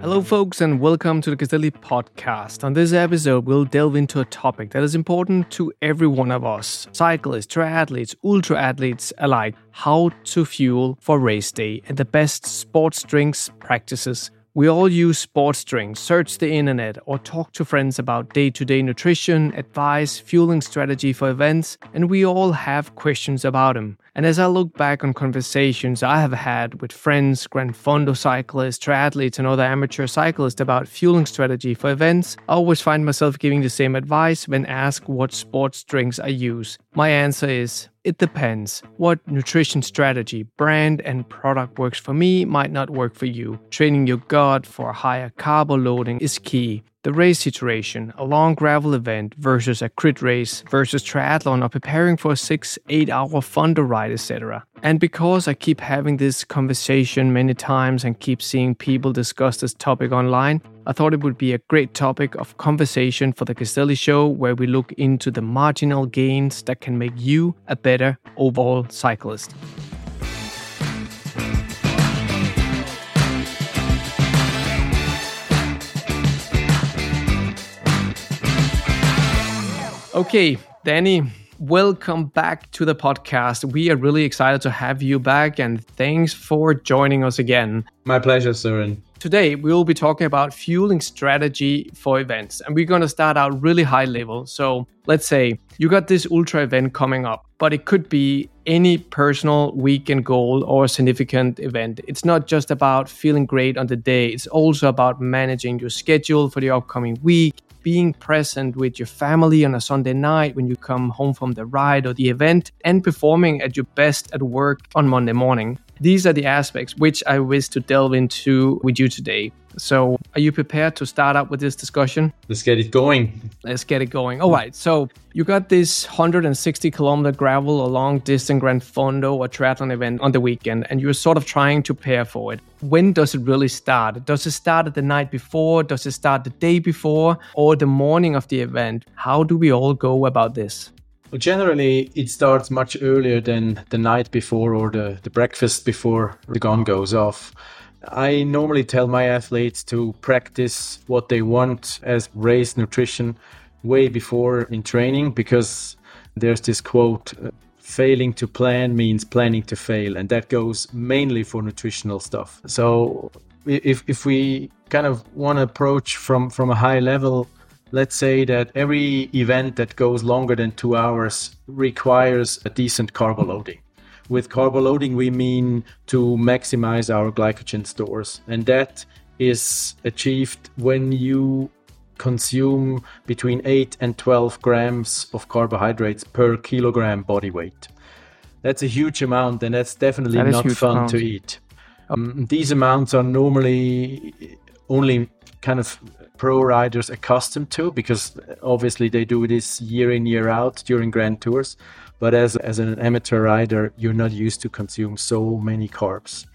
Hello, folks, and welcome to the Castelli podcast. On this episode, we'll delve into a topic that is important to every one of us cyclists, triathletes, ultra athletes alike how to fuel for race day and the best sports drinks practices we all use sports drinks, search the internet, or talk to friends about day to day nutrition, advice, fueling strategy for events, and we all have questions about them. And as I look back on conversations I have had with friends, Gran Fondo cyclists, triathletes, and other amateur cyclists about fueling strategy for events, I always find myself giving the same advice when asked what sports drinks I use. My answer is it depends. What nutrition strategy, brand, and product works for me might not work for you. Training your gut for higher carb loading is key. The race situation, a long gravel event versus a crit race versus triathlon or preparing for a 6 8 hour Fondo ride, etc. And because I keep having this conversation many times and keep seeing people discuss this topic online, I thought it would be a great topic of conversation for the Castelli Show where we look into the marginal gains that can make you a better overall cyclist. Okay, Dani, welcome back to the podcast. We are really excited to have you back and thanks for joining us again. My pleasure, Søren. Today, we will be talking about fueling strategy for events, and we're going to start out really high level. So, let's say you got this ultra event coming up, but it could be any personal weekend goal or significant event. It's not just about feeling great on the day, it's also about managing your schedule for the upcoming week, being present with your family on a Sunday night when you come home from the ride or the event, and performing at your best at work on Monday morning. These are the aspects which I wish to delve into with you today. So, are you prepared to start up with this discussion? Let's get it going. Let's get it going. All right. So, you got this 160 kilometer gravel or long distance Gran Fondo or triathlon event on the weekend, and you're sort of trying to prepare for it. When does it really start? Does it start at the night before? Does it start the day before? Or the morning of the event? How do we all go about this? Well, generally, it starts much earlier than the night before or the, the breakfast before the gun goes off. I normally tell my athletes to practice what they want as race nutrition way before in training because there's this quote uh, failing to plan means planning to fail and that goes mainly for nutritional stuff so if, if we kind of want to approach from from a high level let's say that every event that goes longer than two hours requires a decent carbo loading. With carbo loading, we mean to maximize our glycogen stores, and that is achieved when you consume between 8 and 12 grams of carbohydrates per kilogram body weight. That's a huge amount, and that's definitely that not fun amount. to eat. Um, these amounts are normally only kind of pro riders accustomed to because obviously they do this year in year out during grand tours. But as as an amateur rider you're not used to consume so many carbs.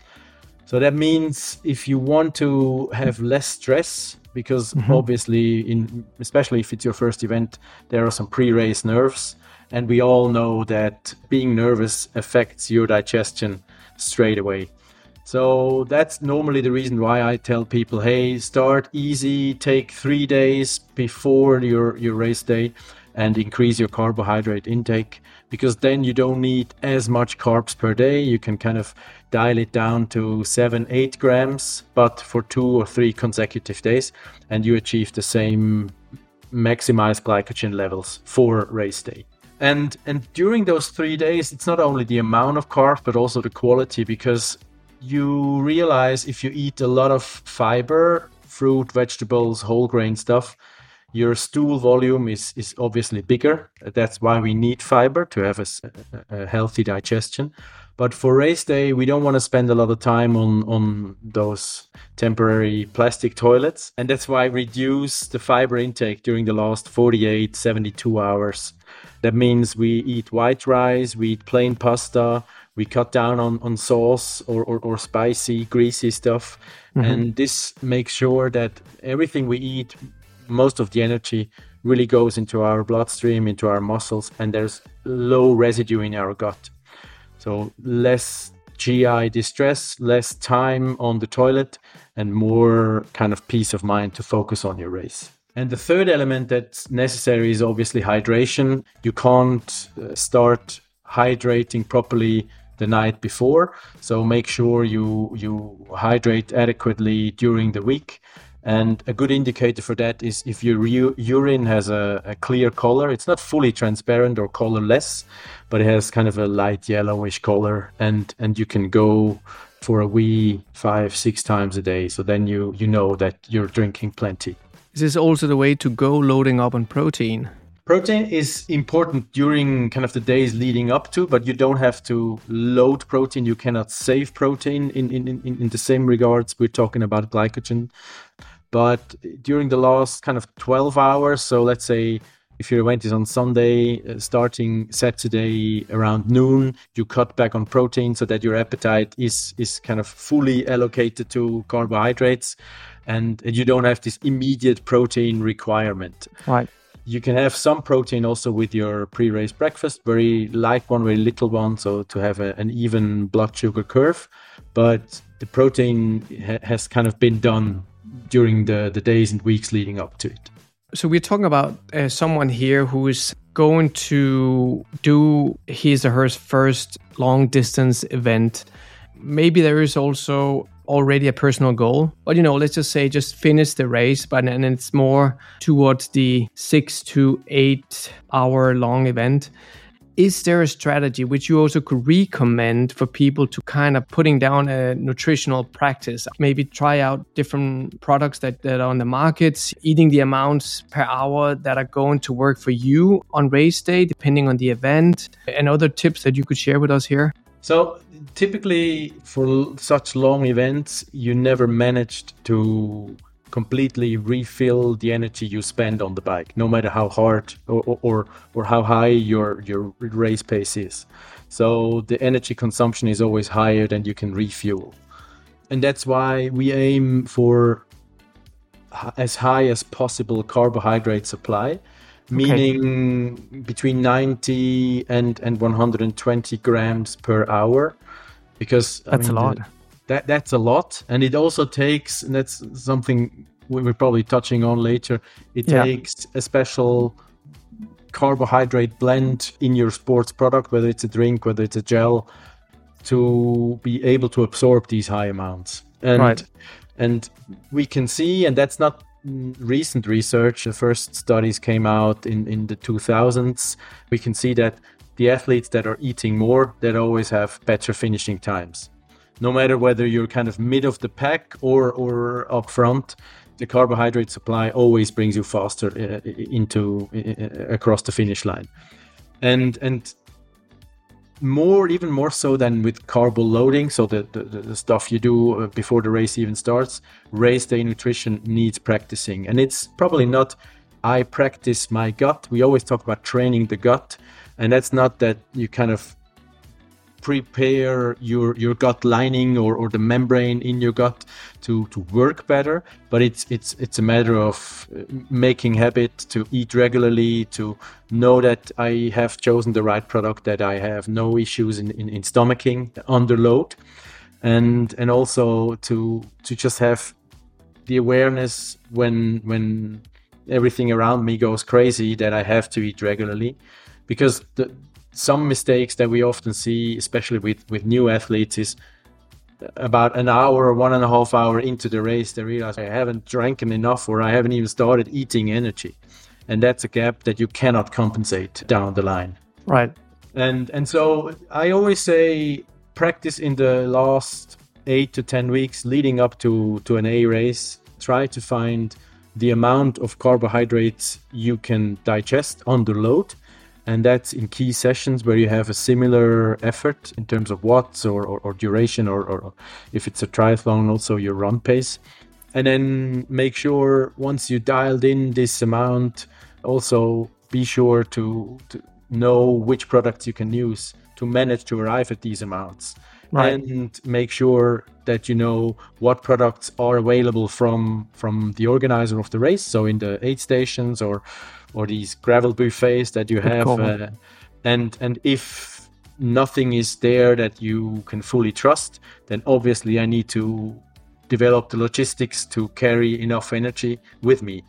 So that means if you want to have less stress because mm-hmm. obviously in especially if it's your first event there are some pre-race nerves. And we all know that being nervous affects your digestion straight away so that's normally the reason why I tell people, hey, start easy, take three days before your, your race day and increase your carbohydrate intake because then you don't need as much carbs per day. You can kind of dial it down to seven, eight grams, but for two or three consecutive days, and you achieve the same maximized glycogen levels for race day. And and during those three days, it's not only the amount of carbs, but also the quality because you realize if you eat a lot of fiber, fruit, vegetables, whole grain stuff, your stool volume is, is obviously bigger. That's why we need fiber to have a, a healthy digestion. But for race day, we don't want to spend a lot of time on, on those temporary plastic toilets. And that's why reduce the fiber intake during the last 48, 72 hours. That means we eat white rice, we eat plain pasta, we cut down on, on sauce or, or, or spicy, greasy stuff. Mm-hmm. And this makes sure that everything we eat, most of the energy really goes into our bloodstream, into our muscles, and there's low residue in our gut. So less GI distress, less time on the toilet, and more kind of peace of mind to focus on your race. And the third element that's necessary is obviously hydration. You can't uh, start hydrating properly the night before, so make sure you you hydrate adequately during the week. And a good indicator for that is if your urine has a, a, clear color. It's not fully transparent or colorless, but it has kind of a light yellowish color, and and you can go for a wee five six times a day. So then you you know that you're drinking plenty. This is this also the way to go loading up on protein? Protein is important during kind of the days leading up to, but you don't have to load protein. You cannot save protein in, in, in, in the same regards. We're talking about glycogen. But during the last kind of 12 hours, so let's say if your event is on Sunday, uh, starting Saturday around noon, you cut back on protein so that your appetite is is kind of fully allocated to carbohydrates and you don't have this immediate protein requirement. Right. You can have some protein also with your pre-race breakfast, very light one, very little one, so to have a, an even blood sugar curve. But the protein ha- has kind of been done during the, the days and weeks leading up to it. So we're talking about uh, someone here who is going to do his or her first long distance event. Maybe there is also already a personal goal. But you know, let's just say just finish the race, but then it's more towards the six to eight hour long event. Is there a strategy which you also could recommend for people to kind of putting down a nutritional practice? Maybe try out different products that, that are on the markets, eating the amounts per hour that are going to work for you on race day, depending on the event, and other tips that you could share with us here? So typically for such long events, you never managed to completely refill the energy you spend on the bike, no matter how hard or, or, or how high your, your race pace is. So the energy consumption is always higher than you can refuel. And that's why we aim for as high as possible carbohydrate supply meaning okay. between 90 and, and 120 grams per hour because that's I mean, a lot that that's a lot and it also takes and that's something we're probably touching on later it yeah. takes a special carbohydrate blend in your sports product whether it's a drink whether it's a gel to be able to absorb these high amounts and right. and we can see and that's not recent research, the first studies came out in, in the 2000s, we can see that the athletes that are eating more, that always have better finishing times. No matter whether you're kind of mid of the pack or, or up front, the carbohydrate supply always brings you faster uh, into uh, across the finish line. And and more even more so than with carbo loading so the, the, the, stuff you do uh, before the race even starts race day nutrition needs practicing and it's probably not i practice my gut we always talk about training the gut and that's not that you kind of prepare your your gut lining or, or the membrane in your gut to to work better but it's it's it's a matter of uh, making habit to eat regularly to know that i have chosen the right product that i have no issues in, in, in stomaching under load and and also to to just have the awareness when when everything around me goes crazy that i have to eat regularly because the some mistakes that we often see, especially with, with new athletes, is about an hour or one and a half hour into the race, they realize I haven't drank enough or I haven't even started eating energy. And that's a gap that you cannot compensate down the line. Right. And and so I always say practice in the last eight to ten weeks leading up to, to an A race. Try to find the amount of carbohydrates you can digest under load and that's in key sessions where you have a similar effort in terms of watts or, or, or duration or, or, if it's a triathlon also your run pace. And then make sure once you dialed in this amount also be sure to, to know which products you can use to manage to arrive at these amounts. Right. and make sure that you know what products are available from from the organizer of the race. So in the aid stations or or these gravel buffets that you have uh, and and if nothing is there that you can fully trust, then obviously I need to develop the logistics to carry enough energy with me.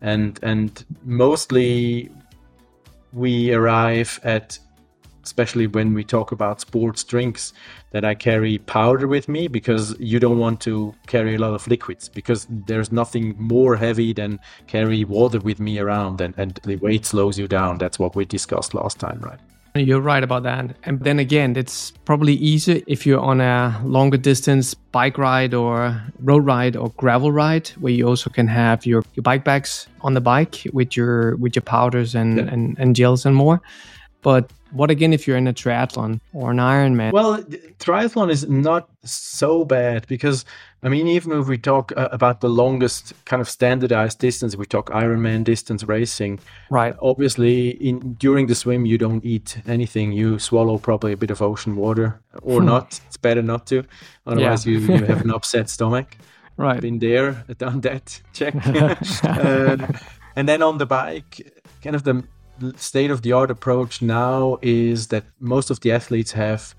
And and mostly we arrive at especially when we talk about sports drinks, that I carry powder with me because you don't want to carry a lot of liquids because there's nothing more heavy than carry water with me around and, and the weight slows you down. That's what we discussed last time, right? You're right about that. And then again, it's probably easier if you're on a longer distance bike ride or road ride or gravel ride where you also can have your, your bike bags on the bike with your with your powders and, yeah. and, and gels and more. But what again if you're in a triathlon or an Ironman? Well, triathlon is not so bad because I mean, even if we talk uh, about the longest kind of standardized distance, we talk Ironman distance racing. Right. Obviously, in during the swim, you don't eat anything. You swallow probably a bit of ocean water, or hmm. not. It's better not to, otherwise yeah. you, you have an upset stomach. Right. Been there, done that. Check. uh, and then on the bike, kind of the state of the art approach now is that most of the athletes have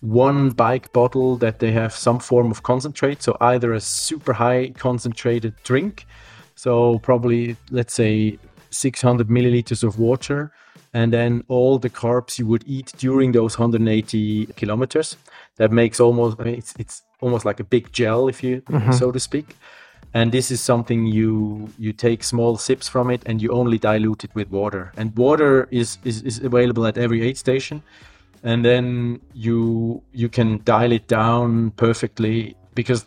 one bike bottle that they have some form of concentrate. So either a super high concentrated drink, so probably let's say 600 milliliters of water, and then all the carbs you would eat during those 180 kilometers. That makes almost I mean, it's it's almost like a big gel, if you mm-hmm. so to speak and this is something you you take small sips from it and you only dilute it with water. And water is is, is available at every aid station. And then you you can dial it down perfectly because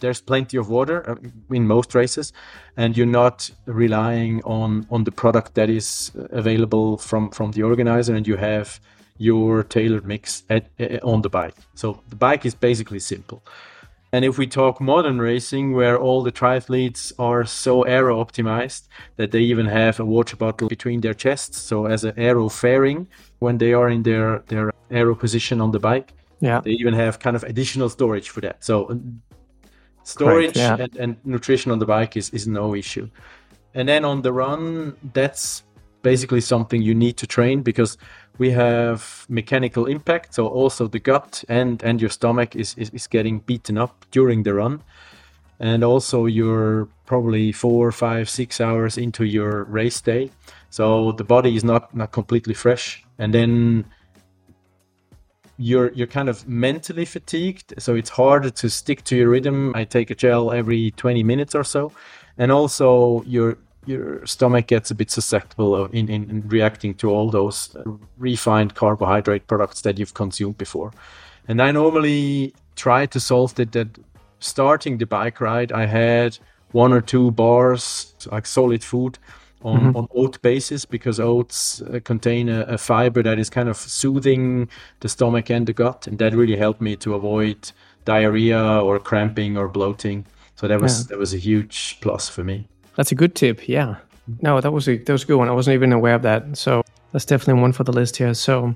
there's plenty of water uh, in most races. And you're not relying on on the product that is available from from the organizer. And you have your tailored mix at, uh, on the bike. So the bike is basically simple and if we talk modern racing, where all the triathletes are so aero optimized that they even have a water bottle between their chests, so as an aero fairing when they are in their their aero position on the bike. Yeah. They even have kind of additional storage for that. So storage yeah. and, and nutrition on the bike is, is no issue. And then on the run, that's basically something you need to train because we have mechanical impact. So also the gut and and your stomach is, is, is getting beaten up during the run. And also you're probably four five six hours into your race day. So the body is not not completely fresh. And then you're you're kind of mentally fatigued. So it's harder to stick to your rhythm. I take a gel every 20 minutes or so. And also you're your stomach gets a bit susceptible in, in, in, reacting to all those refined carbohydrate products that you've consumed before. And I normally try to solve that. That starting the bike ride, I had one or two bars, like solid food, on, mm-hmm. on oat basis because oats uh, contain a, a, fiber that is kind of soothing the stomach and the gut, and that really helped me to avoid diarrhea or cramping or bloating. So that was yeah. that was a huge plus for me. That's a good tip. Yeah. No, that was a that was a good one. I wasn't even aware of that. So that's definitely one for the list here. So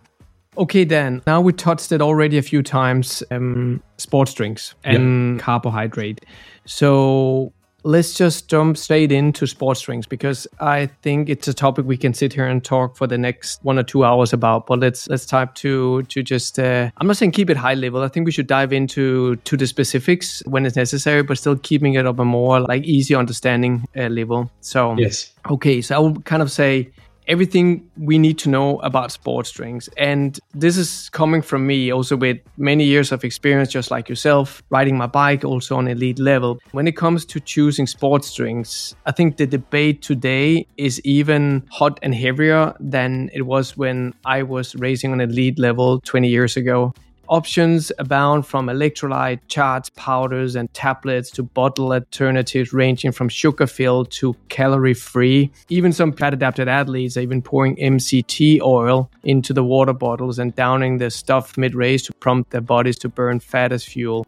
okay, Dan. Now we touched it already a few times. Um, sports drinks and yep. carbohydrate. So let's just jump straight into sports drinks because I think it's a topic we can sit here and talk for the next one or two hours about. But let's let's type to to just uh, I'm not saying keep it high level. I think we should dive into to the specifics when it's necessary, but still keeping it up a more like easy understanding uh, level. So yes, okay. So I will kind of say everything we need to know about sports drinks. And this is coming from me also with many years of experience, just like yourself, riding my bike also on elite level. When it comes to choosing sports drinks, I think the debate today is even hot and heavier than it was when I was racing on elite level 20 years ago. Options abound from electrolyte charts, powders, and tablets to bottle alternatives ranging from sugar filled to calorie free. Even some fat adapted athletes are even pouring MCT oil into the water bottles and downing the stuff mid race to prompt their bodies to burn fat as fuel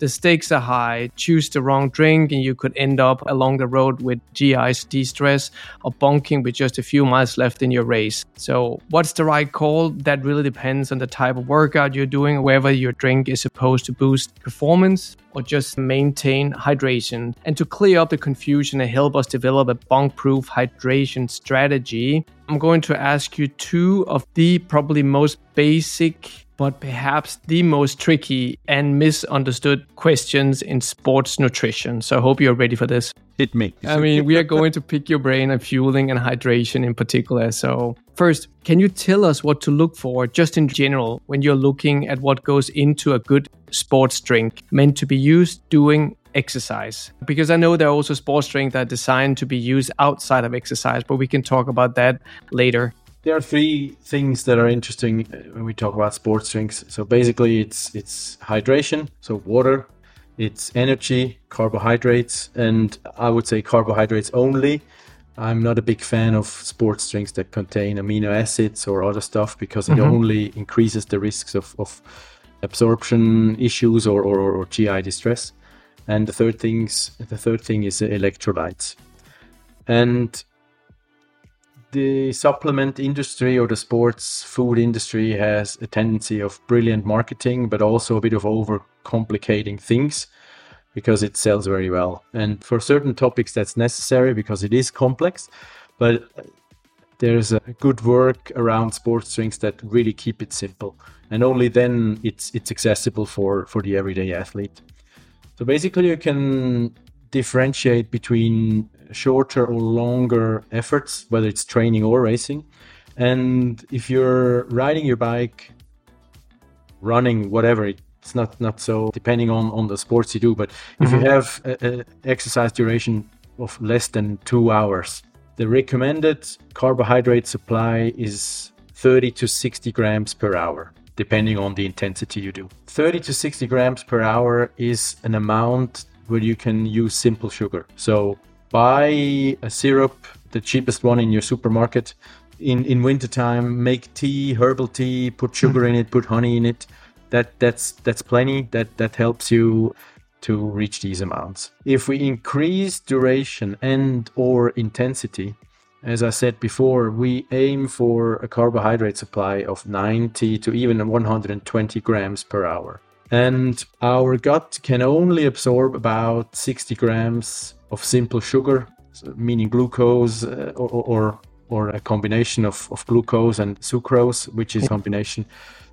the stakes are high. Choose the wrong drink, and you could end up along the road with GI distress or bonking with just a few miles left in your race. So, what's the right call? That really depends on the type of workout you're doing, whether your drink is supposed to boost performance or just maintain hydration. And to clear up the confusion and help us develop a bunk proof hydration strategy, I'm going to ask you two of the probably most basic but perhaps the most tricky and misunderstood questions in sports nutrition. So I hope you're ready for this. Hit me. I mean, we are going to pick your brain on fueling and hydration in particular. So, first, can you tell us what to look for just in general when you're looking at what goes into a good sports drink meant to be used during exercise? Because I know there are also sports drinks that are designed to be used outside of exercise, but we can talk about that later. There are three things that are interesting uh, when we talk about sports drinks. So basically, it's it's hydration, so water, it's energy, carbohydrates, and I would say carbohydrates only. I'm not a big fan of sports drinks that contain amino acids or other stuff because it mm-hmm. only increases the risks of, of absorption issues or, or, or, GI distress. And the third things, the third thing is electrolytes. And the supplement industry or the sports food industry has a tendency of brilliant marketing, but also a bit of over complicating things because it sells very well. And for certain topics, that's necessary because it is complex. But there's a good work around sports drinks that really keep it simple, and only then it's it's accessible for for the everyday athlete. So basically, you can differentiate between shorter or longer efforts, whether it's training or racing. And if you're riding your bike, running, whatever, it's not not so depending on on the sports you do. But if mm-hmm. you have an exercise duration of less than two hours, the recommended carbohydrate supply is 30 to 60 grams per hour depending on the intensity you do. 30 to 60 grams per hour is an amount where you can use simple sugar. So buy a syrup, the cheapest one in your supermarket. In in wintertime, make tea, herbal tea, put sugar hmm. in it, put honey in it. That that's that's plenty. That that helps you to reach these amounts. If we increase duration and or intensity, as I said before, we aim for a carbohydrate supply of 90 to even 120 grams per hour. And our gut can only absorb about 60 grams of simple sugar, meaning glucose uh, or, or, or a combination of, of glucose and sucrose, which is combination,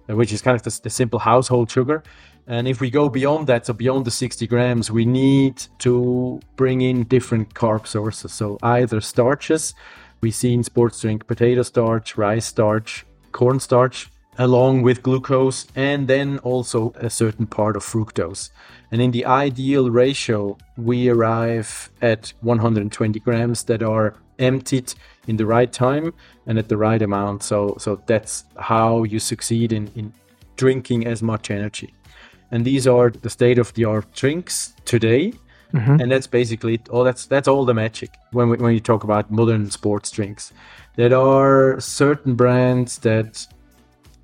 uh, which is kind of the, the simple household sugar. And if we go beyond that, so beyond the 60 grams, we need to bring in different carb sources. So either starches, we see in sports drink potato starch, rice starch, corn starch, along with glucose, and then also a certain part of fructose. And in the ideal ratio, we arrive at 120 grams that are emptied in the right time and at the right amount. So, so that's how you succeed in, in drinking as much energy. And these are the state of the art drinks today. Mm-hmm. And that's basically it. Oh, that's that's all the magic when we, when you talk about modern sports drinks. There are certain brands that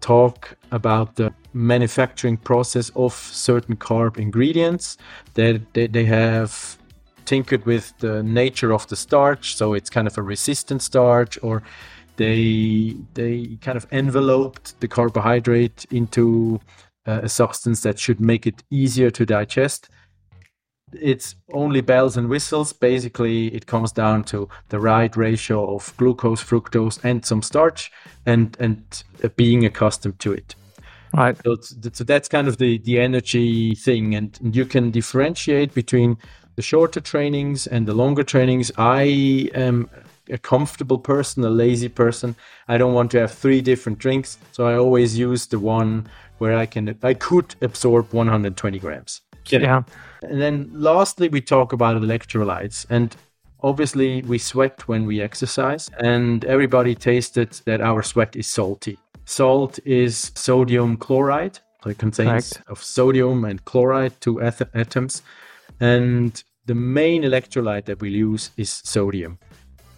talk about the manufacturing process of certain carb ingredients that they, they have tinkered with the nature of the starch. So it's kind of a resistant starch or they they kind of enveloped the carbohydrate into uh, a substance that should make it easier to digest it's only bells and whistles. Basically, it comes down to the right ratio of glucose, fructose, and some starch, and and uh, being accustomed to it. Right. So, so that's kind of the the energy thing, and, and you can differentiate between the shorter trainings and the longer trainings. I am a comfortable person, a lazy person. I don't want to have three different drinks, so I always use the one where I can I could absorb 120 grams. Yeah. And then lastly, we talk about electrolytes. And obviously, we sweat when we exercise, and everybody tasted that our sweat is salty. Salt is sodium chloride, so it contains of sodium and chloride, two at- atoms. And the main electrolyte that we use is sodium.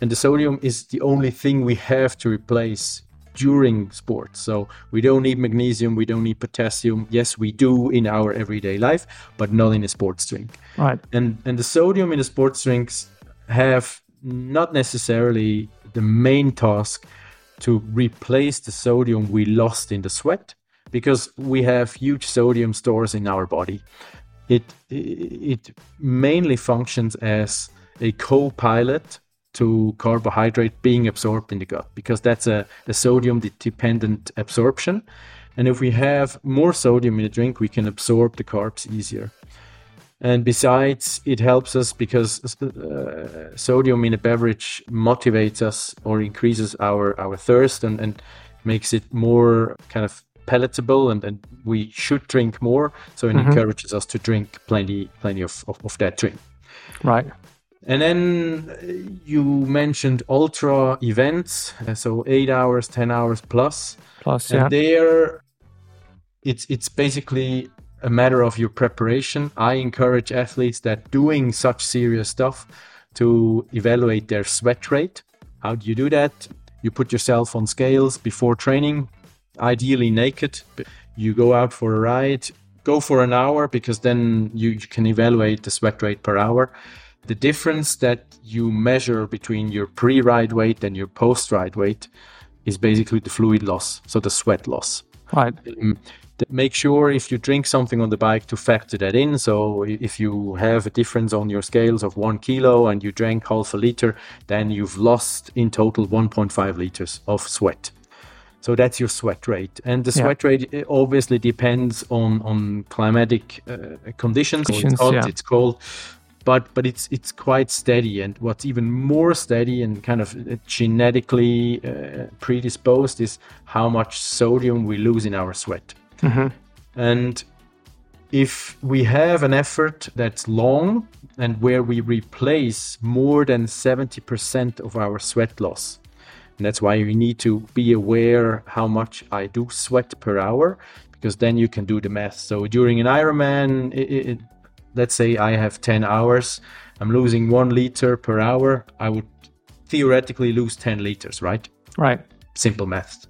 And the sodium is the only thing we have to replace during sports. So we don't need magnesium, we don't need potassium. Yes, we do in our everyday life, but not in a sports drink. Right. And and the sodium in the sports drinks have not necessarily the main task to replace the sodium we lost in the sweat because we have huge sodium stores in our body. It it mainly functions as a co-pilot to carbohydrate being absorbed in the gut because that's a, a sodium dependent absorption. And if we have more sodium in the drink, we can absorb the carbs easier. And besides, it helps us because uh, sodium in a beverage motivates us or increases our, our thirst and, and makes it more kind of palatable and, and we should drink more. So it mm-hmm. encourages us to drink plenty plenty of, of, of that drink. Right. And then uh, you mentioned ultra events, uh, so eight hours, ten hours plus. Plus, and yeah. There, it's it's basically a matter of your preparation. I encourage athletes that doing such serious stuff to evaluate their sweat rate. How do you do that? You put yourself on scales before training, ideally naked. You go out for a ride, go for an hour because then you can evaluate the sweat rate per hour. The difference that you measure between your pre ride weight and your post ride weight is basically the fluid loss, so the sweat loss. Right. Um, make sure if you drink something on the bike to factor that in. So if you have a difference on your scales of one kilo and you drank half a liter, then you've lost in total 1.5 liters of sweat. So that's your sweat rate, and the sweat yeah. rate obviously depends on on climatic uh, conditions. conditions it's hot, yeah. it's cold, but but it's it's quite steady. And what's even more steady and kind of uh, genetically uh, predisposed is how much sodium we lose in our sweat. Mm-hmm. And if we have an effort that's long and where we replace more than 70% of our sweat loss, and that's why you need to be aware how much I do sweat per hour, because then you can do the math. So during an Ironman, it, it, let's say I have 10 hours, I'm losing one liter per hour, I would theoretically lose 10 liters, right? Right. Simple math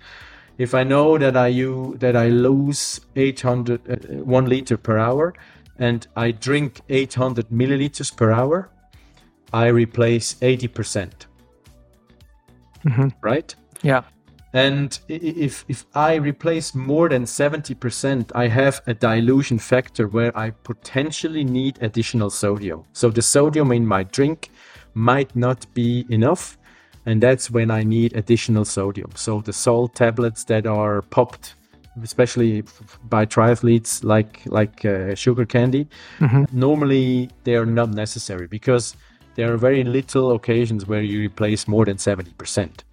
if I know that I you that I lose 800 uh, one liter per hour and I drink 800 milliliters per hour, I replace 80 percent. Mm-hmm. Right? Yeah. And if if I replace more than 70%, I have a dilution factor where I potentially need additional sodium. So the sodium in my drink might not be enough and that's when I need additional sodium. So the salt tablets that are popped, especially by triathletes like like uh, sugar candy, mm-hmm. normally they are not necessary because there are very little occasions where you replace more than seventy percent.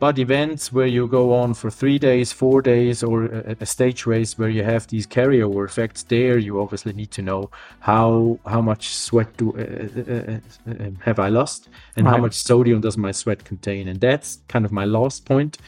But events where you go on for three days, four days, or a, a, stage race where you have these carryover effects, there you obviously need to know how how much sweat do uh, uh, uh, uh have I lost, and right. how much sodium does my sweat contain, and that's kind of my last point.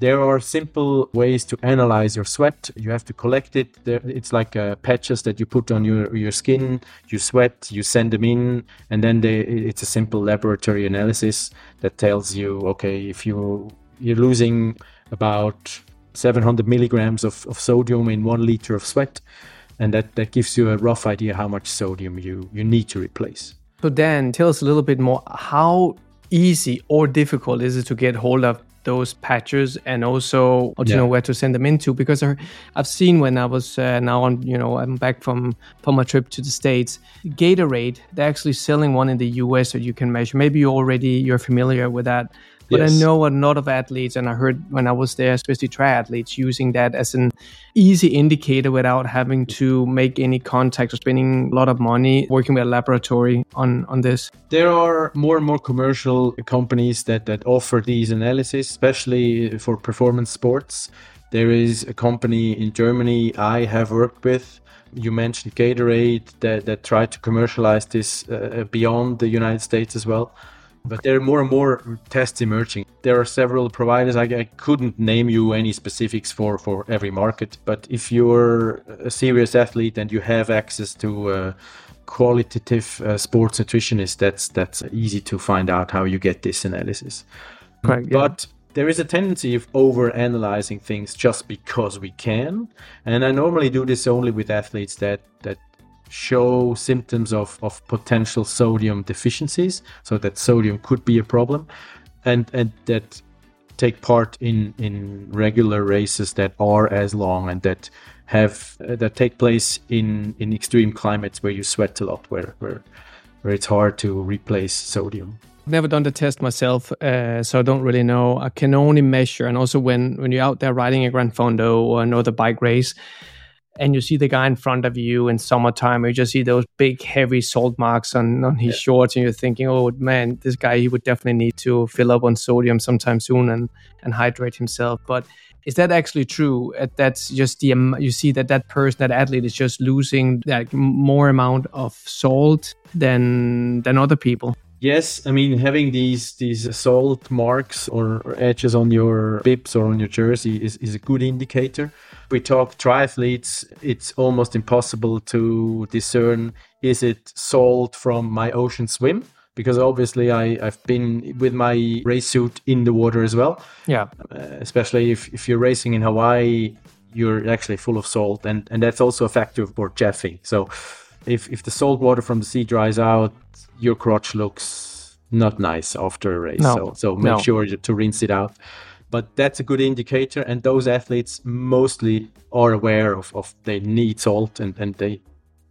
There are simple ways to analyze your sweat. You have to collect it. It's like uh, patches that you put on your, your skin. You sweat, you send them in, and then they, it's a simple laboratory analysis that tells you, okay, if you you're losing about 700 milligrams of, of sodium in one liter of sweat, and that, that gives you a rough idea how much sodium you, you need to replace. So Dan, tell us a little bit more. How easy or difficult is it to get hold of those patches and also yeah. you know where to send them into? Because I've seen when I was uh, now on you know I'm back from from my trip to the states Gatorade they're actually selling one in the US that you can measure. Maybe you already you're familiar with that but yes. I know a lot of athletes, and I heard when I was there, especially triathletes, using that as an easy indicator without having to make any contact or spending a lot of money working with a laboratory on, on this. There are more and more commercial companies that, that offer these analyses, especially for performance sports. There is a company in Germany I have worked with you mentioned Gatorade that, that tried to commercialize this uh, beyond the United States as well but there are more and more tests emerging. There are several providers. I, I, couldn't name you any specifics for, for every market, but if you're a serious athlete and you have access to a qualitative uh, sports nutritionist, that's that's easy to find out how you get this analysis. Correct. But there is a tendency of over analyzing things just because we can, and I normally do this only with athletes that that show symptoms of, of potential sodium deficiencies, so that sodium could be a problem, and, and that take part in, in regular races that are as long and that have uh, that take place in, in extreme climates where you sweat a lot, where, where where it's hard to replace sodium. Never done the test myself, uh, so I don't really know. I can only measure, and also when when you're out there riding a Gran Fondo or another bike race, and you see the guy in front of you in summertime, you just see those big, heavy salt marks on, on his yeah. shorts, and you're thinking, oh man, this guy, he would definitely need to fill up on sodium sometime soon and, and hydrate himself. But is that actually true? That's just the you see that that person, that athlete, is just losing that more amount of salt than than other people. Yes, I mean having these these salt marks or, edges on your bibs or on your jersey is, is a good indicator. We talk triathletes, it's almost impossible to discern is it salt from my ocean swim because obviously I, I've been with my race suit in the water as well. Yeah. Uh, especially if, if you're racing in Hawaii, you're actually full of salt and, and that's also a factor for chafing. So if, if the salt water from the sea dries out, your crotch looks not nice after a race. No. So, so make no. sure to rinse it out. But that's a good indicator. And those athletes mostly are aware of, of they need salt and, and they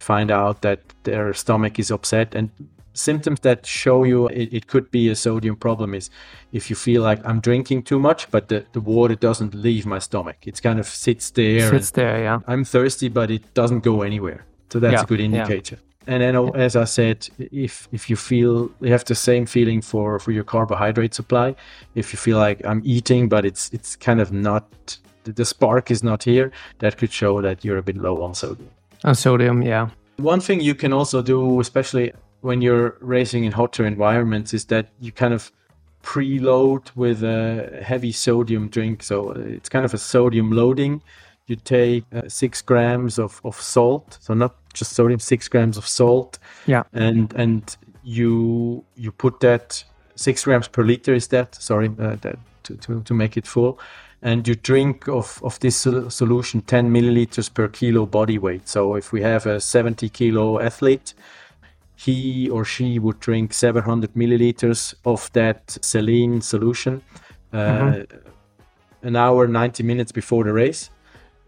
find out that their stomach is upset. And symptoms that show you it, it, could be a sodium problem is if you feel like I'm drinking too much, but the, the water doesn't leave my stomach. It kind of sits there. Sits there, yeah. I'm thirsty, but it doesn't go anywhere. So that's yeah, a good indicator. Yeah and then as i said if if you feel you have the same feeling for for your carbohydrate supply if you feel like i'm eating but it's it's kind of not the spark is not here that could show that you're a bit low on sodium. On sodium yeah. One thing you can also do especially when you're racing in hotter environments is that you kind of preload with a heavy sodium drink. So uh, it's kind of a sodium loading you take uh, six grams of, of salt so not just sodium six grams of salt. Yeah. And and you you put that six grams per liter is that sorry uh, that to, to, to make it full. And you drink of, of this solution 10 milliliters per kilo body weight. So if we have a 70 kilo athlete he or she would drink 700 milliliters of that saline solution uh, mm-hmm. an hour 90 minutes before the race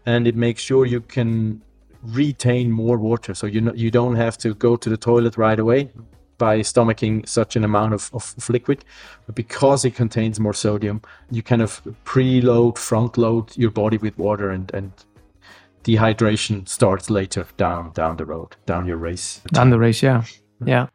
and it makes sure you can retain more water. So you know, you don't have to go to the toilet right away by stomaching such an amount of, of liquid. But because it contains more sodium, you kind of preload, front load your body with water and, and dehydration starts later down down the road, down your race. Down the race, yeah. Mm-hmm. Yeah.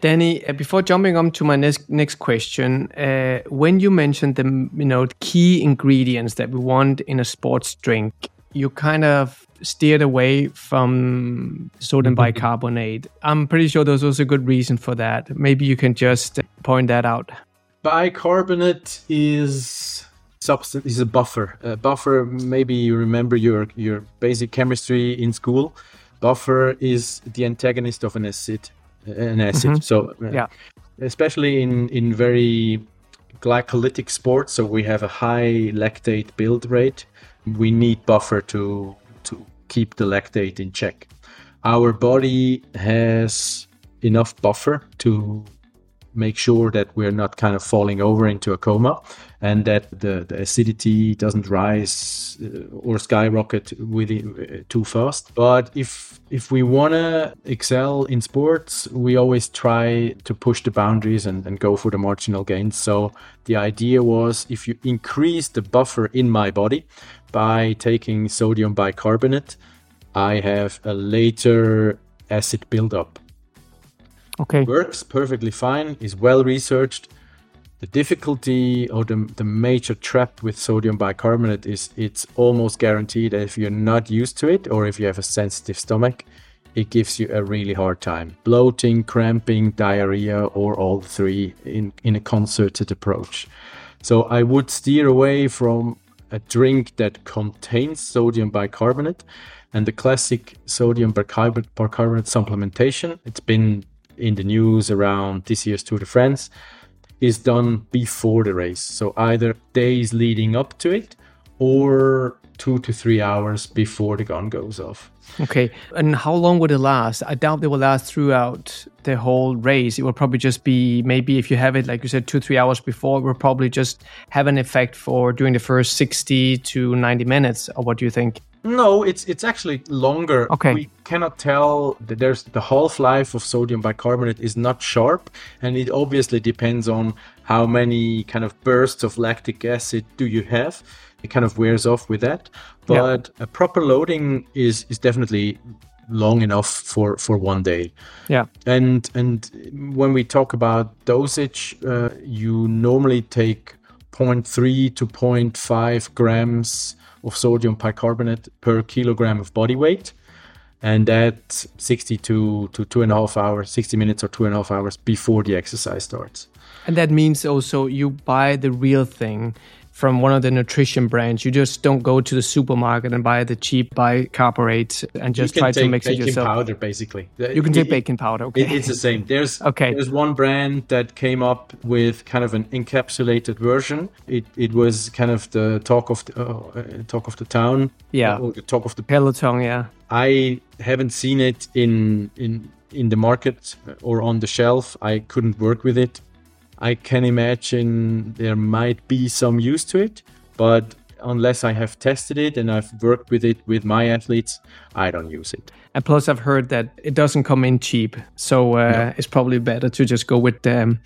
Dani, uh, before jumping on to my next next question, uh, when you mentioned the you know key ingredients that we want in a sports drink, you kind of steered away from sodium mm-hmm. bicarbonate. I'm pretty sure there's also a good reason for that. Maybe you can just point that out. Bicarbonate is substance is a buffer. A buffer. Maybe you remember your your basic chemistry in school. Buffer is the antagonist of an acid an acid. Mm-hmm. So uh, yeah, especially in in very glycolytic sports, so we have a high lactate build rate. We need buffer to to keep the lactate in check. Our body has enough buffer to make sure that we're not kind of falling over into a coma and that the, the acidity doesn't rise uh, or skyrocket with uh, too fast. But if if we want to excel in sports, we always try to push the boundaries and, and go for the marginal gains. So the idea was if you increase the buffer in my body by taking sodium bicarbonate, I have a later acid buildup Okay. Works perfectly fine, is well researched. The difficulty or the, the major trap with sodium bicarbonate is it's almost guaranteed that if you're not used to it or if you have a sensitive stomach, it gives you a really hard time. Bloating, cramping, diarrhea, or all three in, in a concerted approach. So I would steer away from a drink that contains sodium bicarbonate and the classic sodium bicarbonate, bicarbonate supplementation. It's been in the news around this year's Tour de France is done before the race. So either days leading up to it or two to three hours before the gun goes off. Okay. And how long would it last? I doubt it will last throughout the whole race. It will probably just be maybe if you have it, like you said, two, three hours before, it will probably just have an effect for during the first 60 to 90 minutes. Or what do you think? No, it's it's actually longer. Okay. We cannot tell that there's the half life of sodium bicarbonate is not sharp, and it obviously depends on how many kind of bursts of lactic acid do you have. It kind of wears off with that, but a proper loading is is definitely long enough for for one day. Yeah. And and when we talk about dosage, uh, you normally take 0.3 to 0.5 grams of sodium bicarbonate per kilogram of body weight. And that 60 to, to two and a half hours, 60 minutes or two and a half hours before the exercise starts. And that means also you buy the real thing from one of the nutrition brands. You just don't go to the supermarket and buy the cheap bicarbonate and just try to mix it yourself. powder, basically. You can take baking powder. Okay, it, it's the same. There's okay. There's one brand that came up with kind of an encapsulated version. It it was kind of the talk of the uh, talk of the town. Yeah, or the talk of the peloton. Yeah, I haven't seen it in in in the market or on the shelf. I couldn't work with it. I can imagine there might be some use to it, but unless I have tested it and I've worked with it with my athletes, I don't use it. And plus, I've heard that it doesn't come in cheap, so uh, no. it's probably better to just go with um,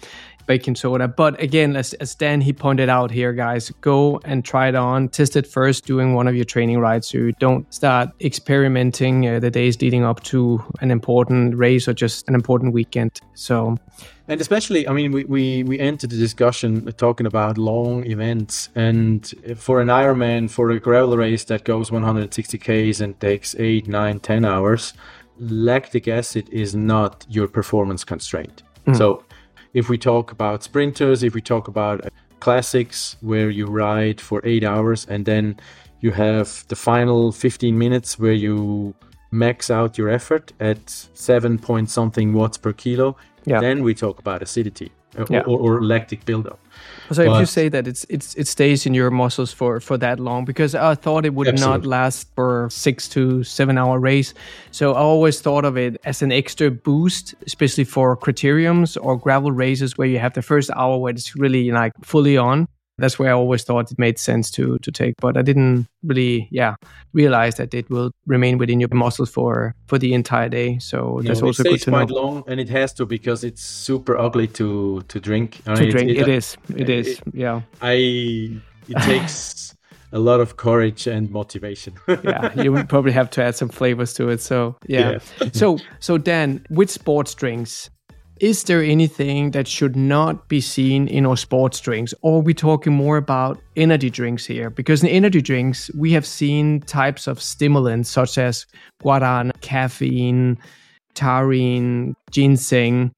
baking soda. But again, as, as Dani pointed out here, guys, go and try it on. Test it first doing one of your training rides, so you don't start experimenting uh, the days leading up to an important race or just an important weekend. So and especially, I mean, we, we, we entered the discussion talking about long events. And for an Ironman, for a gravel race that goes 160 Ks and takes 8, 9, 10 hours, lactic acid is not your performance constraint. Mm. So if we talk about sprinters, if we talk about classics where you ride for eight hours and then you have the final 15 minutes where you max out your effort at seven point something watts per kilo yeah. Then we talk about acidity or, yeah. or, or lactic buildup. So but, if you say that it's it's it stays in your muscles for for that long, because I thought it would absolutely. not last for six to seven hour race. So I always thought of it as an extra boost, especially for criteriums or gravel races where you have the first hour where it's really like fully on, that's where I always thought it made sense to to take, but I didn't really, yeah, realize that it will remain within your muscles for for the entire day. So that's also it good to quite know. long, and it has to because it's super ugly to to drink. I mean, to drink, it, it, it is, it is, it, yeah. I it takes. a lot of courage and motivation. yeah, you would probably have to add some flavors to it. So yeah. yeah. so so Dan, with sports drinks, is there anything that should not be seen in our sports drinks? Or are we talking more about energy drinks here? Because in energy drinks, we have seen types of stimulants such as guarana, caffeine, taurine, ginseng.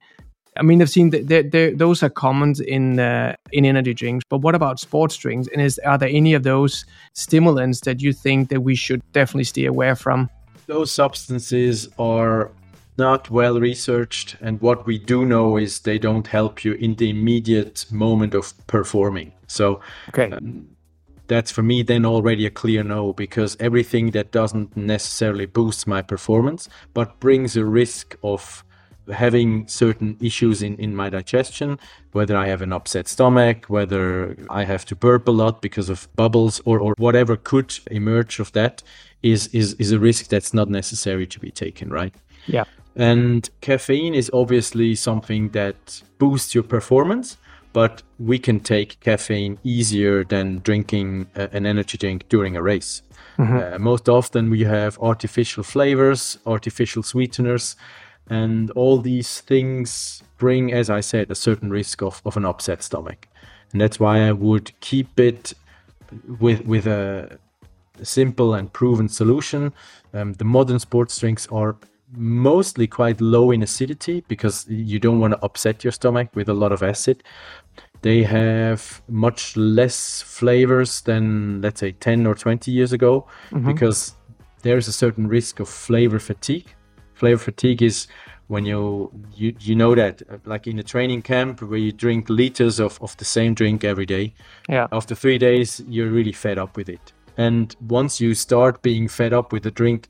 I mean, I've seen that those are common in uh, in energy drinks. But what about sports drinks? And is are there any of those stimulants that you think that we should definitely stay away from? Those substances are not well researched. And what we do know is they don't help you in the immediate moment of performing. So, okay. Um, that's for me then already a clear no because everything that doesn't necessarily boost my performance but brings a risk of having certain issues in, in my digestion, whether I have an upset stomach, whether I have to burp a lot because of bubbles or, or whatever could emerge of that is, is, is a risk that's not necessary to be taken, right? Yeah. And caffeine is obviously something that boosts your performance, but we can take caffeine easier than drinking a, an energy drink during a race. Mm-hmm. Uh, most often we have artificial flavors, artificial sweeteners, and all these things bring, as I said, a certain risk of, of an upset stomach. And that's why I would keep it with, with a simple and proven solution. Um, the modern sports drinks are mostly quite low in acidity because you don't want to upset your stomach with a lot of acid. They have much less flavors than, let's say, 10 or 20 years ago mm-hmm. because there's a certain risk of flavor fatigue. Flavor fatigue is when you you you know that like in a training camp where you drink liters of, of the same drink every day yeah after three days you're really fed up with it and once you start being fed up with the drink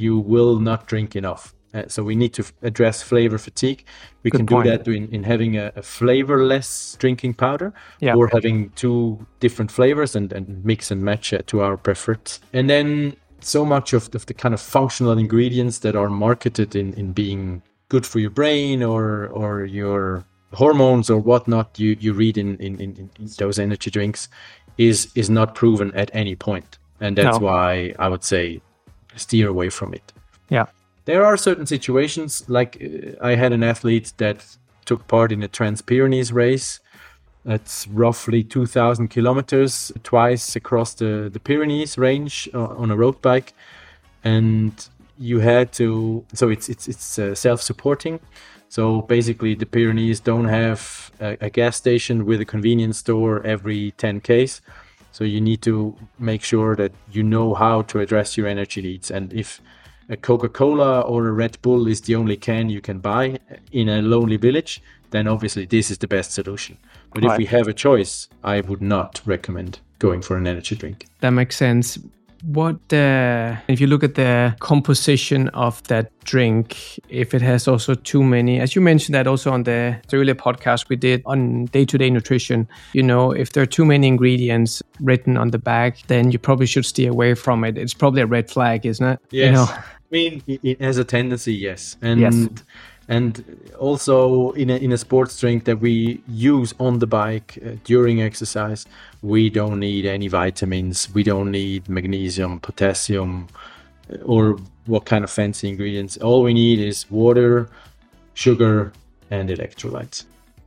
you will not drink enough. Uh, so we need to f- address flavor fatigue. We Good can point. do that in, in having a, a, flavorless drinking powder yeah. or having two different flavors and, and mix and match uh, to our preference. And then so much of the, of the kind of functional ingredients that are marketed in, in being good for your brain or or your hormones or whatnot you, you read in, in, in, those energy drinks is is not proven at any point. And that's no. why I would say steer away from it. Yeah. There are certain situations, like uh, I had an athlete that took part in a Trans Pyrenees race. That's roughly 2,000 kilometers twice across the, the Pyrenees range uh, on a road bike. And you had to, so it's, it's, it's uh, self supporting. So basically, the Pyrenees don't have a, a, gas station with a convenience store every 10 k's. So you need to make sure that you know how to address your energy needs. And if a Coca-Cola or a Red Bull is the only can you can buy in a lonely village, then obviously this is the best solution. But right. if we have a choice, I would not recommend going for an energy drink. That makes sense. What uh, if you look at the composition of that drink? If it has also too many, as you mentioned that also on the, earlier podcast we did on day-to-day nutrition. You know, if there are too many ingredients written on the back, then you probably should steer away from it. It's probably a red flag, isn't it? Yes. You know? I mean, it has a tendency, yes, and yes and also in a, in a sports drink that we use on the bike uh, during exercise we don't need any vitamins. We don't need magnesium potassium uh, or what kind of fancy ingredients. All we need is water sugar and electrolytes.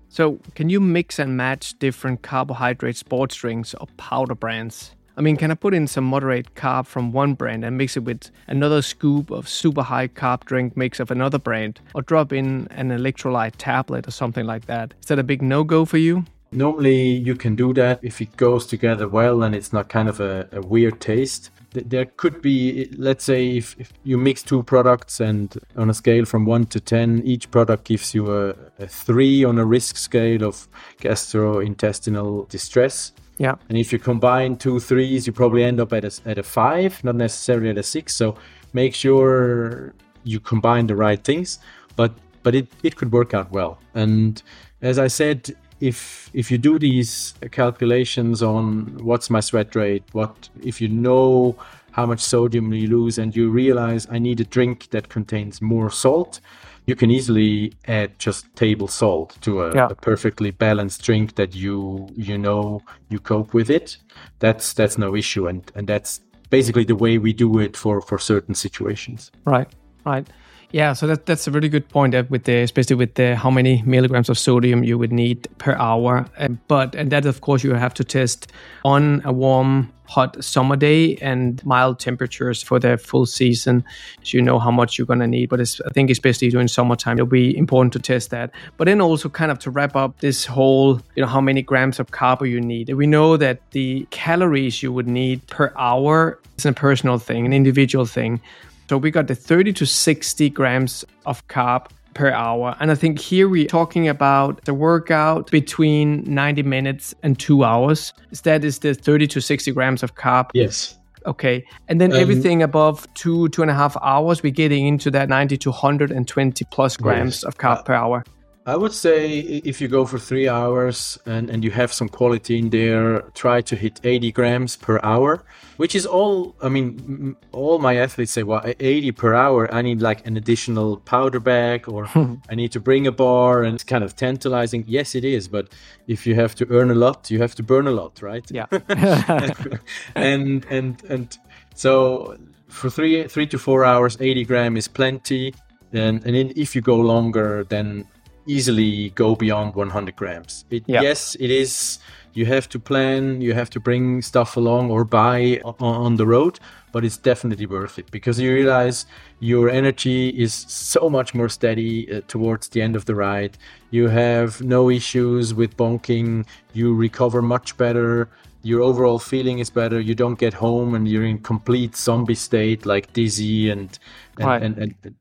So can you mix and match different carbohydrate sports drinks or powder brands I mean, can I put in some moderate carb from one brand and mix it with another scoop of super high carb drink mix of another brand, or drop in an electrolyte tablet or something like that? Is that a big no go for you? Normally, you can do that if it goes together well and it's not kind of a, a weird taste. There could be, let's say, if, if, you mix two products and on a scale from one to 10, each product gives you a, a three on a risk scale of gastrointestinal distress yeah. And if you combine two threes, you probably end up at a, at a five, not necessarily at a six. So make sure you combine the right things. But but it, it could work out well. And as I said, if if you do these calculations on what's my sweat rate, what if you know how much sodium you lose and you realize I need a drink that contains more salt, you can easily add just table salt to a, yeah. a, perfectly balanced drink that you you know you cope with it. That's that's no issue, and and that's basically the way we do it for for certain situations. Right, right. Yeah, so that, that's a really good point uh, with the especially with the how many milligrams of sodium you would need per hour. Um, but and that of course you have to test on a warm hot summer day and mild temperatures for the full season. So you know how much you're to need but i think especially during summertime it'll be important to test that. But then also kind of to wrap up this whole you know how many grams of carb you need. We know that the calories you would need per hour is a personal thing an individual thing so we got the 30 to 60 grams of carb per hour. And I think here we're talking about the workout between 90 minutes and two hours. That is the 30 to 60 grams of carb. Yes. Okay. And then um, everything above two, two and a half hours, we're getting into that 90 to 120 plus grams yes. of carb uh, per hour. I would say if you go for three hours and, and you have some quality in there, try to hit 80 grams per hour, which is all, I mean, all my athletes say, well, 80 per hour, I need like an additional powder bag or I need to bring a bar and it's kind of tantalizing. Yes, it is. But if you have to earn a lot, you have to burn a lot, right? Yeah. and, and, and so for three, three to four hours, 80 gram is plenty. And, and if you go longer, then easily go beyond 100 grams. It, yeah. Yes, it is. You have to plan, you have to bring stuff along or buy on, the road, but it's definitely worth it because you realize your energy is so much more steady uh, towards the end of the ride. You have no issues with bonking, you recover much better. Your overall feeling is better. You don't get home and you're in complete zombie state, like dizzy and and, right. and, and and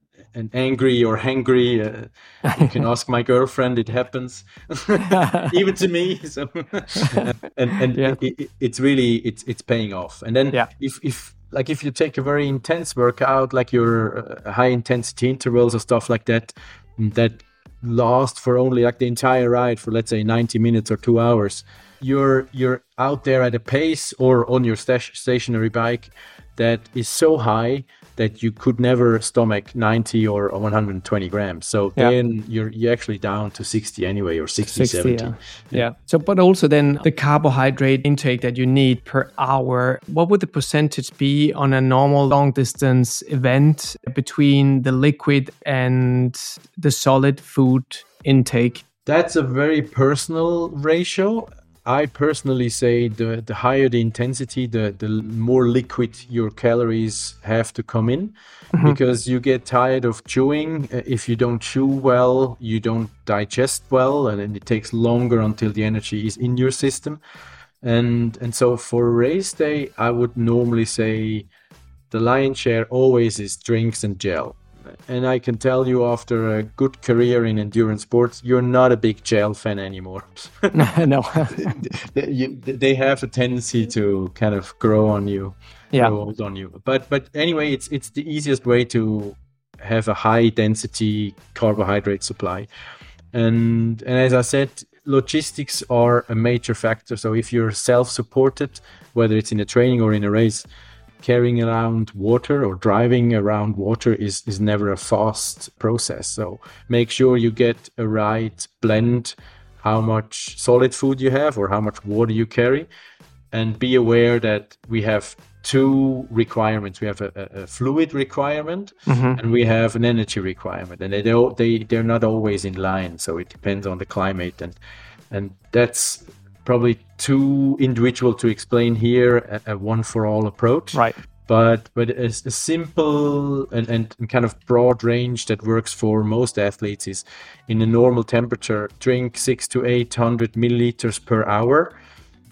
angry or hangry. Uh, you can ask my girlfriend; it happens, even to me. So, and and yeah. it, it, it's really it's it's paying off. And then yeah. if if like if you take a very intense workout, like your uh, high intensity intervals or stuff like that, that last for only like the entire ride for let's say 90 minutes or two hours you're you're out there at a pace or on your sta- stationary bike that is so high that you could never stomach 90 or 120 grams. So Yeah. then you're you're actually down to 60 anyway or 60, 60, 70. yeah. yeah. So, but also then the carbohydrate intake that you need per hour, what would the percentage be on a normal long distance event between the liquid and the solid food intake? That's a very personal ratio. I personally say the, the higher the intensity, the, the more liquid your calories have to come in because you get tired of chewing. Uh, If you don't chew well, you don't digest well, and then it takes longer until the energy is in your system. And and so for a race day, I would normally say the lion's share always is drinks and gel. And I can tell you, after a good career in endurance sports, you're not a big gel fan anymore. no. they, they have a tendency to kind of grow on you, Yeah. grow old on you. But but anyway, it's it's the easiest way to have a high density carbohydrate supply. And and as I said, logistics are a major factor. So if you're self-supported, whether it's in a training or in a race, carrying around water or driving around water is is never a fast process. So make sure you get a right blend, how much solid food you have or how much water you carry, and be aware that we have two requirements. We have a, a- fluid requirement mm-hmm. and we have an energy requirement, and they don't they they're not always in line. So it depends on the climate and and that's probably too individual to explain here a, a one for all approach Right. but but it's a simple and, and kind of broad range that works for most athletes is in a normal temperature drink six to eight hundred milliliters per hour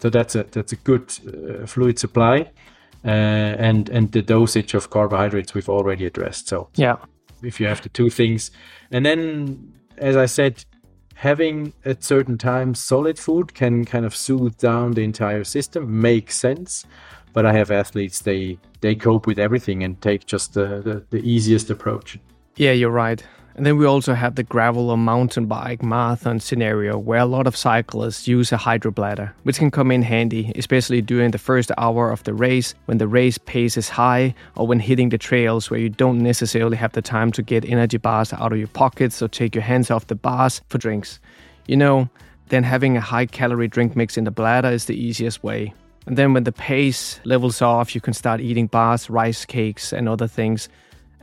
so that's a that's a good uh, fluid supply uh, and and the dosage of carbohydrates we've already addressed so Yeah. if you have the two things. And then, as I said, having at certain times solid food can kind of soothe down the entire system, makes sense. But I have athletes they they cope with everything and take just the, the, the easiest approach. Yeah, you're right. And then we also have the gravel or mountain bike marathon scenario where a lot of cyclists use a hydrobladder, which can come in handy, especially during the first hour of the race when the race pace is high or when hitting the trails where you don't necessarily have the time to get energy bars out of your pockets or take your hands off the bars for drinks. You know, then having a high calorie drink mix in the bladder is the easiest way. And then when the pace levels off, you can start eating bars, rice cakes, and other things.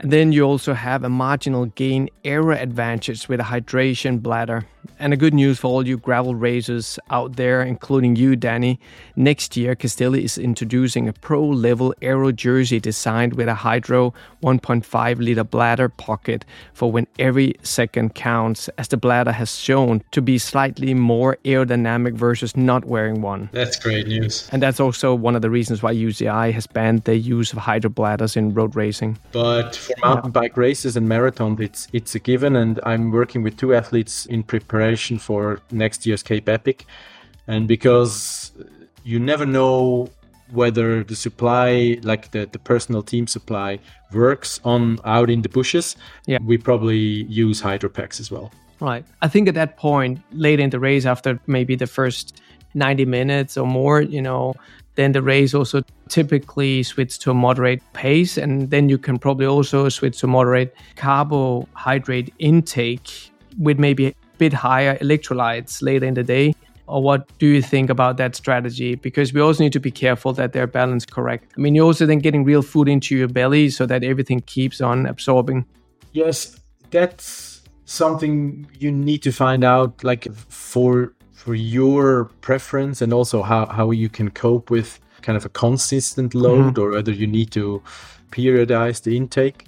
And then you also have a marginal gain error advantage with a hydration bladder. And a good news for all you gravel racers out there, including you, Dani. Next year, Castelli is introducing a pro level aero jersey designed with a Hydro 1.5 liter bladder pocket for when every second counts, as the bladder has shown to be slightly more aerodynamic versus not wearing one. That's great news. And that's also one of the reasons why UCI has banned the use of hydro bladders in road racing. But for mountain bike races and marathons, it's it's a given. And I'm working with two athletes in preparation for next year's Cape Epic, and because you never know whether the supply, like the, the personal team supply, works on out in the bushes, Yeah. we probably use hydro packs as well. Right. I think at that point, late in the race, after maybe the first 90 minutes or more, you know, then the race also typically switch to a moderate pace. And then you can probably also switch to moderate carbohydrate intake with maybe bit higher electrolytes later in the day. Or what do you think about that strategy? Because we also need to be careful that they're balanced correct. I mean, you're also then getting real food into your belly so that everything keeps on absorbing. Yes, that's something you need to find out, like for for your preference and also how how you can cope with kind of a consistent load mm-hmm. or whether you need to periodize the intake.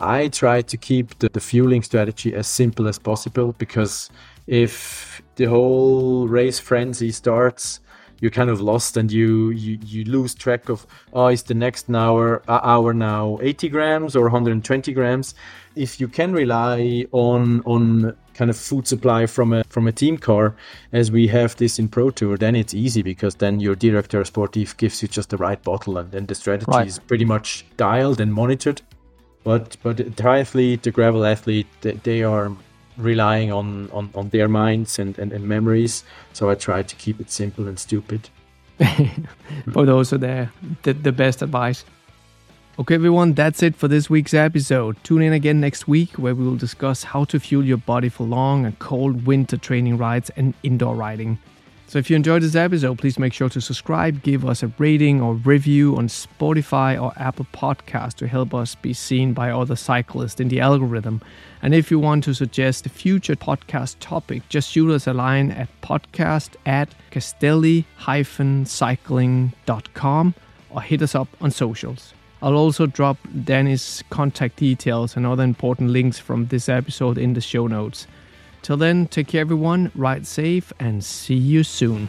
I try to keep the, the fueling strategy as simple as possible because if the whole race frenzy starts, you're kind of lost and you you, you lose track of oh is the next hour uh, hour now 80 grams or 120 grams if you can rely on on kind of food supply from a from a team car as we have this in pro tour then it's easy because then your director sportif gives you just the right bottle and then the strategy Right. is pretty much dialed and monitored but but the triathlete the gravel athlete they, are relying on, on, on their minds and, and, and memories. So I try to keep it simple and stupid. those are there, the, the best advice. Okay, everyone, that's it for this week's episode. Tune in again next week where we will discuss how to fuel your body for long and cold winter training rides and indoor riding. So if you enjoyed this episode, please make sure to subscribe, give us a rating or review on Spotify or Apple Podcast to help us be seen by other cyclists in the algorithm. And if you want to suggest a future podcast topic, just shoot us a line at podcast at castelli-cycling.com or hit us up on socials. I'll also drop Dani's contact details and other important links from this episode in the show notes. Till then, take care everyone, ride safe, and see you soon.